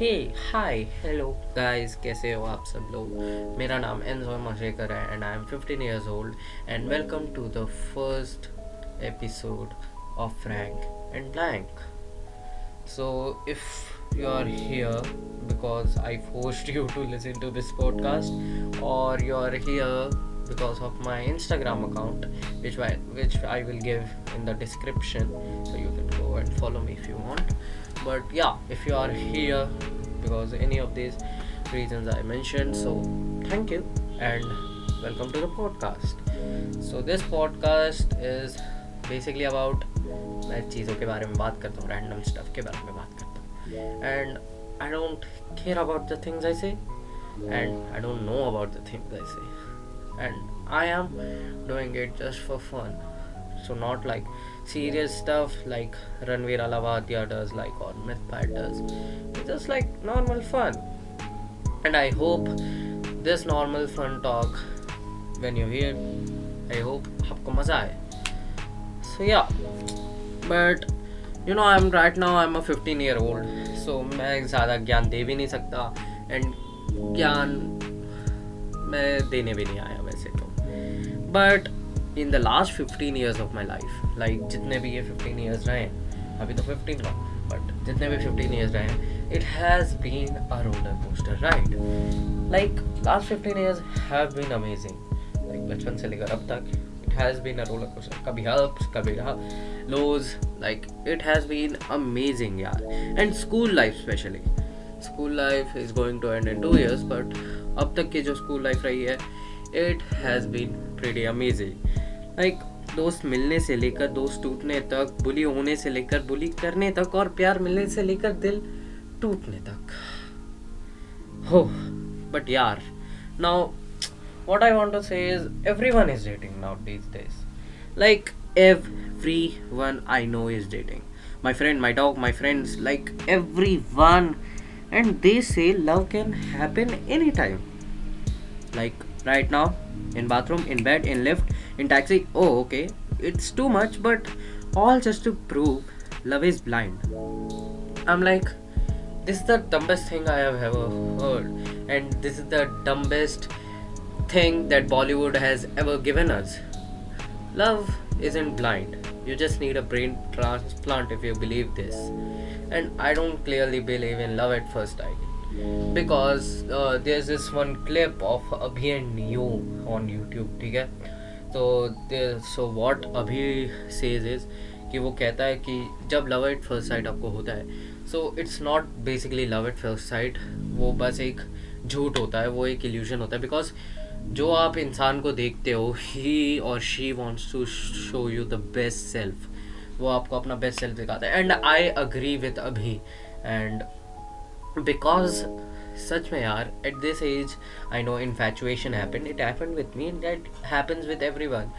हे hi hello guys कैसे हो आप सब लोग मेरा नाम एनजो मशेकर है and I am 15 years old and welcome to the first episode of Frank and Blank so if you are here because I forced you to listen to this podcast, or you are here because of my Instagram account, which I, which I will give in the description, so you can go and follow me if you want. But yeah, if you are here because any of these reasons I mentioned, so thank you and welcome to the podcast. So this podcast is basically about मैं चीज़ों के बारे में बात करता हूँ random stuff के बारे में बात करता हूँ and I don't care about the things I say and I don't know about the things I say and I'm doing it just for fun so not like serious stuff like Ranveer Alavadia does like or Mythpad does it's just like normal fun and I hope this normal fun talk when you hear I hope आपको मज़ा आए so yeah but you know I'm right now I'm a 15 year old so मैं ज़्यादा ज्ञान दे भी नहीं सकता and ज्ञान मैं देने भी नहीं आया वैसे तो but in the last fifteen years of my life like जितने भी ये फिफ्टीन ईयर्स रहे हैं, अभी तो फिफ्टीन रहा बट जितने भी फिफ्टीन ईयर्स रहे हैं it has been a roller coaster right like last fifteen years have been amazing like बचपन से लेकर अब तक it has been a roller coaster कभी अप्स कभी रहा lows like it has been amazing यार. And school life specially school life is going to end in two years but अब तक की जो स्कूल लाइफ रही है it has been pretty amazing like दोस्त मिलने से लेकर, दोस्त टूटने तक, बुली होने से लेकर, बुली करने तक और प्यार मिलने से लेकर दिल टूटने तक। हो बट यार now what I want everyone is dating nowadays this like everyone I know is dating my friend my dog my friends like everyone and they say love can happen any time like right now in bathroom in bed in lift in taxi oh okay. It's too much but all just to prove love is blind. I'm like this is the dumbest thing i have ever heard. And this is the dumbest thing that bollywood has ever given us. Love isn't blind. You just need a brain transplant if you believe this. And i don't clearly believe in love at first sight. Because uh, there's this one clip of abhi and you on youtube okay? तो so what अभी says is कि वो कहता है कि जब love at first site आपको होता है so it's not basically love at first sight वो बस एक झूठ होता है, वो एक इल्यूजन होता है बिकॉज़ जो आप इंसान को देखते हो ही और she wants to show you the best self वो आपको अपना बेस्ट सेल्फ दिखाता है एंड आई अग्री विथ अभी एंड बिकॉज़ सच में यार at this age I know infatuation happen it happen with me that happens with everyone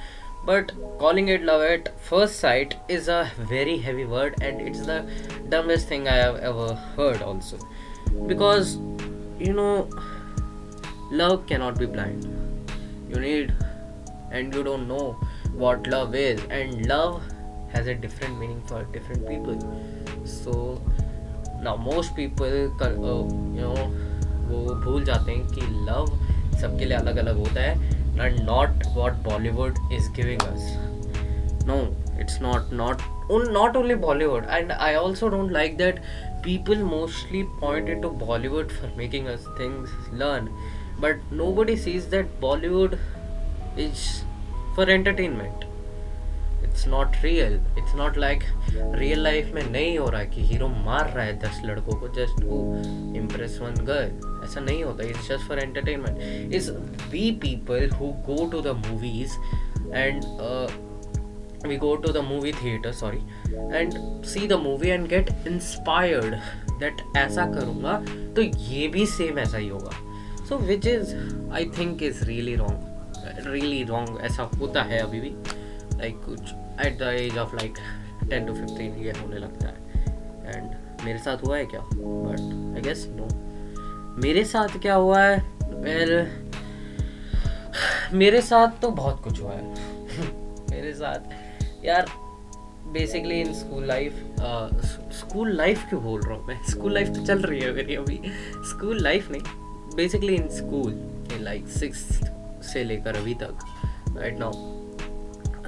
but calling it love at first sight is a very heavy word and it's the dumbest thing i have ever heard also because you know love cannot be blind you need and you don't know what love is and love has a different meaning for different people so ना most people you know वो भूल जाते हैं कि love सबके लिए अलग अलग होता है and not what Bollywood is giving us no it's not not not only Bollywood and I also don't like that people mostly pointed to Bollywood for making us things learn but nobody sees that Bollywood is for entertainment It's not real it's not like real life में नहीं हो रहा कि hero मार रहा है दस लड़कों को just to impress one girl ऐसा नहीं होता. It's just for entertainment is we people who go to the movies and we go to the movie theater, sorry, and see the movie and get inspired that ऐसा करूँगा तो ये भी same ऐसा ही होगा. So which is I think is really wrong really wrong ऐसा होता है अभी भी. लाइक कुछ at the age of like ten to fifteen ये होने लगता है। एंड मेरे साथ हुआ है क्या? बट आई गेस नो मेरे साथ क्या हुआ है? वेल मेरे साथ तो बहुत कुछ हुआ है। मेरे साथ, यार basically in school life school life क्यों बोल रहा हूँ मैं? स्कूल लाइफ तो चल रही है मेरी अभी। स्कूल लाइफ नहीं basically in school like six से लेकर अभी तक राइट नाउ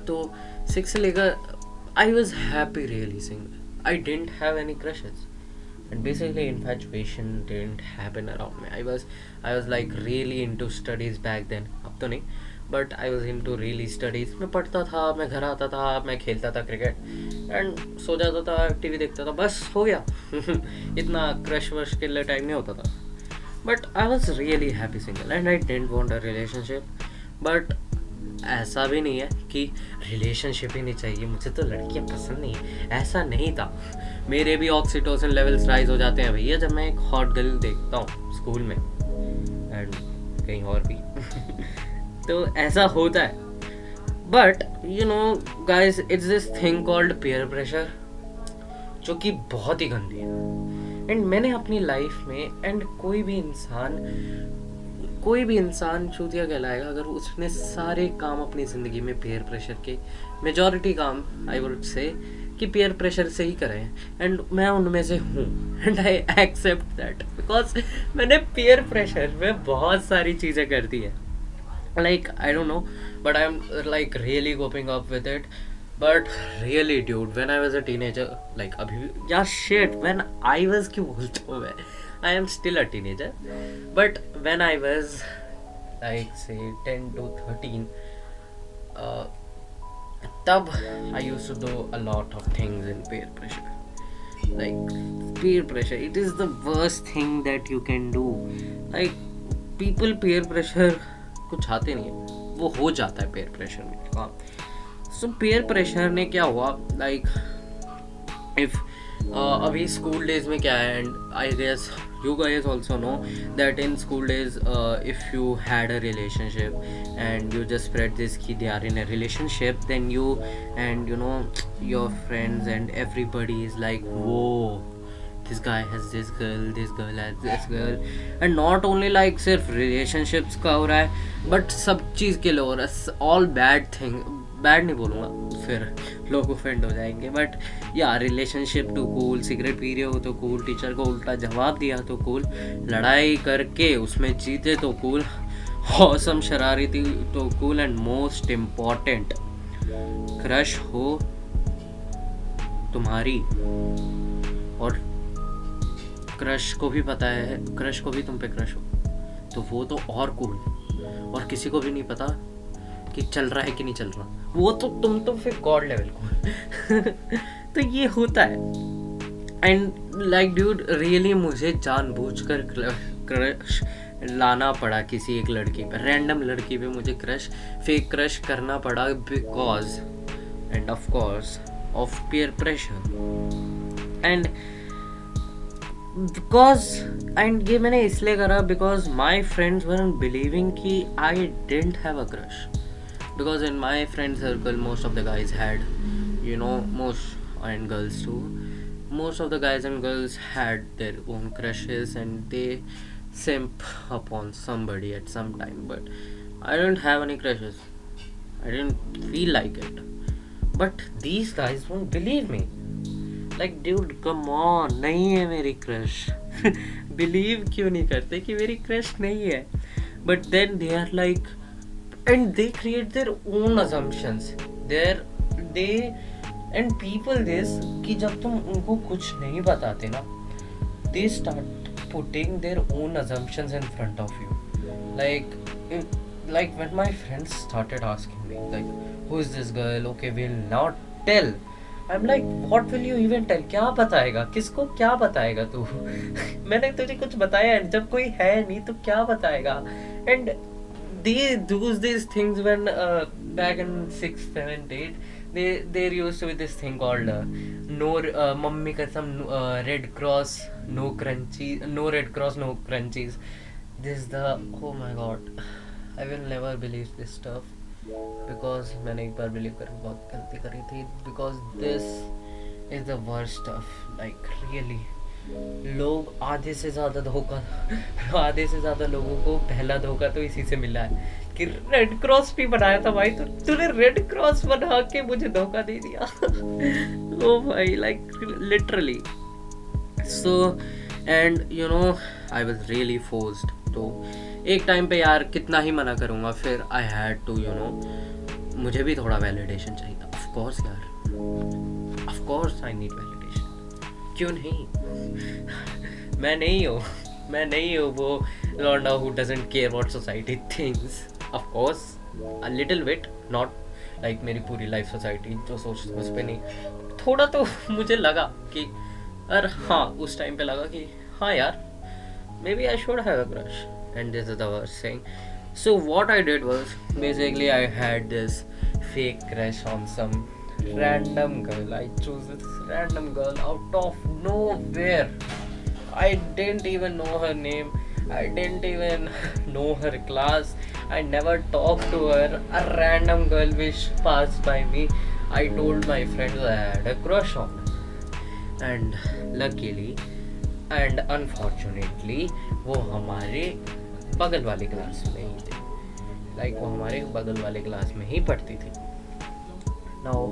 तो सिक्स से लेकर I was happy really single I didn't have any crushes and basically infatuation didn't happen around me. I was i was, like, really into studies back then. अब तो नहीं but I was into really studies मैं पढ़ता था, मैं घर आता था, मैं खेलता था क्रिकेट एंड सो जाता था टी वी देखता था. बस, हो गया. इतना क्रश वश के लिए टाइम नहीं होता था. But I was really happy single and I didn't want a relationship but ऐसा भी नहीं है कि रिलेशनशिप ही नहीं चाहिए। मुझे तो लड़कियाँ पसंद नहीं है। ऐसा नहीं था। मेरे भी ऑक्सीटोसिन लेवल्स राइज हो जाते हैं भैया, जब मैं एक हॉट गर्ल देखता हूँ स्कूल में। एंड कहीं और भी। तो ऐसा होता है। But you know guys it's this thing called peer pressure जो कि बहुत ही गंदी है। एंड मैंने अपनी लाइफ में एंड कोई भी इंसान कोई भी इंसान चूतिया कहलाएगा अगर उसने सारे काम अपनी ज़िंदगी में पेयर प्रेशर के मेजॉरिटी काम आई वुड से कि पेयर प्रेशर से ही करें। एंड मैं उनमें से हूँ। And I accept that because मैंने पेयर प्रेशर में बहुत सारी चीज़ें कर दी है। Like, i don't know, but i'm, like, really coping up with it. But really, dude, when i was a teenager, like abhi yeah shit, when i was क्यों बोलता हूँ मैं? I am still a teenager but when I was like से 10 to 13 तब I used to do a lot of things in peer pressure like peer pressure it is the worst thing that you can do like people peer pressure कुछ आते नहीं है। वो हो जाता है पेयर प्रेशर में हाँ। सो पेयर प्रेशर ने क्या हुआ? लाइक like, इफ़ uh, अभी स्कूल डेज़ में क्या है and I guess you guys also know that in school days uh, if you had a relationship and you just spread this key they are in a relationship then you and you know your friends and everybody is like whoa this guy has this girl this girl has this girl and not only like सिर्फ़ relationships का हो रहा है but सब चीज़ के लिए हो रहा है all bad thing बैड नहीं बोलूँगा, फिर लोग ऑफेंड हो जाएँगे। बट या रिलेशनशिप टू कूल सिगरेट पी रहे हो तो कूल टीचर को उल्टा जवाब दिया तो कूल लड़ाई करके उसमें जीते तो कूल हौसम शरारती तो cool and most important crush हो तुम्हारी, और क्रश को भी पता है क्रश को भी तुम पे क्रश हो तो वो तो और कूल और किसी को भी नहीं पता कि चल रहा है कि नहीं चल रहा। वो तो तुम तो फिर गॉड लेवल को तो ये होता है। एंड लाइक ड्यूड रियली मुझे जानबूझकर क्रश लाना पड़ा किसी एक लड़की पे। रैंडम लड़की पे मुझे क्रश फेक क्रश करना पड़ा because and of course of peer pressure and because and ये मैंने इसलिए करा because my friends were believing कि I don't have a crush because in my friend circle most of the guys had you know most and girls too most of the guys and girls had their own crushes and they simp upon somebody at some time but i didn't have any crushes i didn't feel like it but these guys won't believe me like dude come on नहीं है मेरी crush believe क्यों नहीं करते कि मेरी crush नहीं है but then they are like and they create their own assumptions there they and people this कि जब तुम उनको कुछ नहीं बताते ना they start putting their own assumptions in front of you like like when my friends started asking me, like, who is this girl? Okay, we'll not tell. Um like what will you even tell क्या बताएगा? किसको क्या बताएगा तू? मैंने तुझे कुछ बताया, जब कोई है नहीं तो क्या बताएगा? And they do these things when uh, back in sixth, seventh, eighth, they there used to be this thing called uh, no uh, mummy kasam uh, red cross no crunchy no red cross no crunchies. This is the oh my god, I will never believe this stuff. Because मैंने एक बार believe करके बहुत गलती करी थी because this is the worst of like really लोग आधे से ज़्यादा धोखा आधे से ज़्यादा लोगों को पहला धोखा तो इसी से मिला है कि रेड क्रॉस भी बनाया था भाई तो तूने रेड क्रॉस बना के मुझे धोखा दे दिया। ओ भाई like literally so and you know I was really forced तो एक टाइम पे यार कितना ही मना करूँगा, फिर I had to you know मुझे भी थोड़ा वैलिडेशन चाहिए था। ऑफ़ कोर्स यार। Of course I need validation क्यों नहीं? मैं नहीं हूँ। मैं नहीं हूँ वो लॉन्डा who doesn't care about society things of course a little bit not like मेरी पूरी लाइफ सोसाइटी जो सोच उस पर नहीं। थोड़ा तो मुझे लगा कि, अरे हाँ उस टाइम पे लगा कि हाँ यार maybe I should have a crush and this is the thing so what i did was, basically i had this fake crush on some random girl i chose this random girl out of nowhere i didn't even know her name i didn't even know her class i never talked to her a random girl which passed by me i told my friends i had a crush on her and luckily and unfortunately वो हमारे बगल वाली class में ही थे like वो हमारे बगल वाले क्लास में ही पढ़ती थी now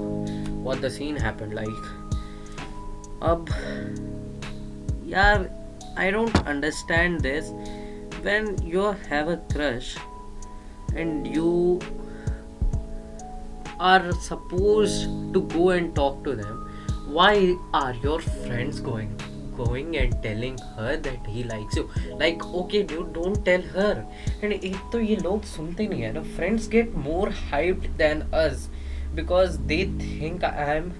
what the scene happened like अब यार I don't understand this when you have a crush and you are supposed to go and talk to them why are your friends going going and telling her that he likes you like okay dude don't tell her and एक तो ये लोग सुनते नहीं है ना friends get more hyped than us because they think I am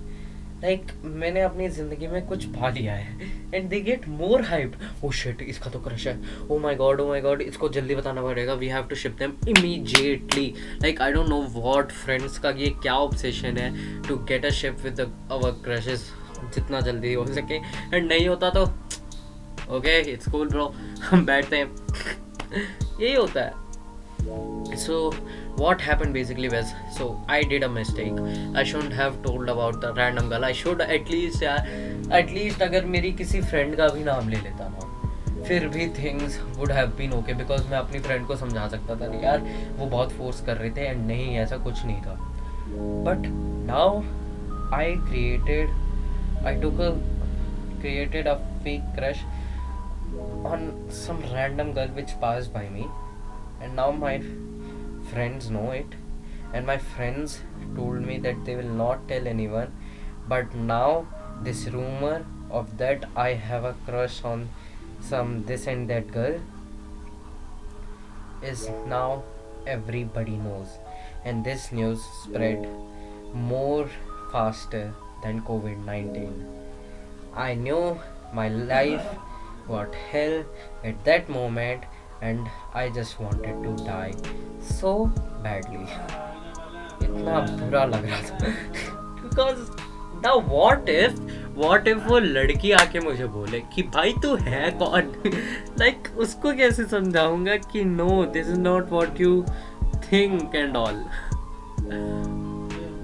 like मैंने अपनी ज़िंदगी में कुछ पा लिया है and they get more hype oh shit इसका तो क्रश है. Oh my god oh my god इसको जल्दी बताना पड़ेगा. We have to ship them immediately like I don't know what friends का ये क्या ऑब्सेशन है to get a ship with our crushes जितना जल्दी हो सके. एंड नहीं होता तो ओके इट्स कूल ब्रो हम बैठते हैं. यही होता है. So what happened basically was so i did a mistake i shouldn't have told about the random girl i should at least at least अगर मेरी किसी फ्रेंड का भी नाम ले लेता ना फिर भी things would have been okay because मैं अपनी फ्रेंड को समझा सकता था यार वो बहुत फोर्स कर रहे थे एंड नहीं ऐसा कुछ नहीं था but now I created took a created a fake crush on some random girl which passed by me and now my friends know it. And my friends told me that they will not tell anyone. But now this rumor of that I have a crush on some this and that girl is now everybody knows. And this news spread more faster than COVID 19. I knew my life what hell at that moment and I just wanted to die so badly. इतना बुरा लग रहा था। Because the what if what if वो लड़की आके मुझे बोले कि भाई तू है कौन? लाइक like, उसको कैसे समझाऊँगा कि no this is not what you think and all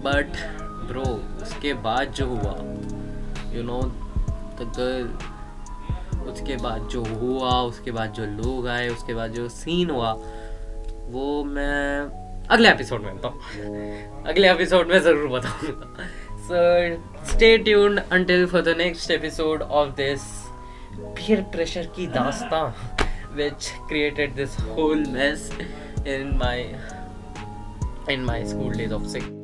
but bro उसके बाद जो हुआ यू नो द गर्ल उसके बाद जो हुआ उसके बाद जो लोग आए उसके बाद जो सीन हुआ वो मैं अगले एपिसोड में बताऊँ अगले एपिसोड में ज़रूर बताऊँगा। So stay tuned until for the next episode of this peer pressure की दास्तां which created this whole mess in my in my school days of sixth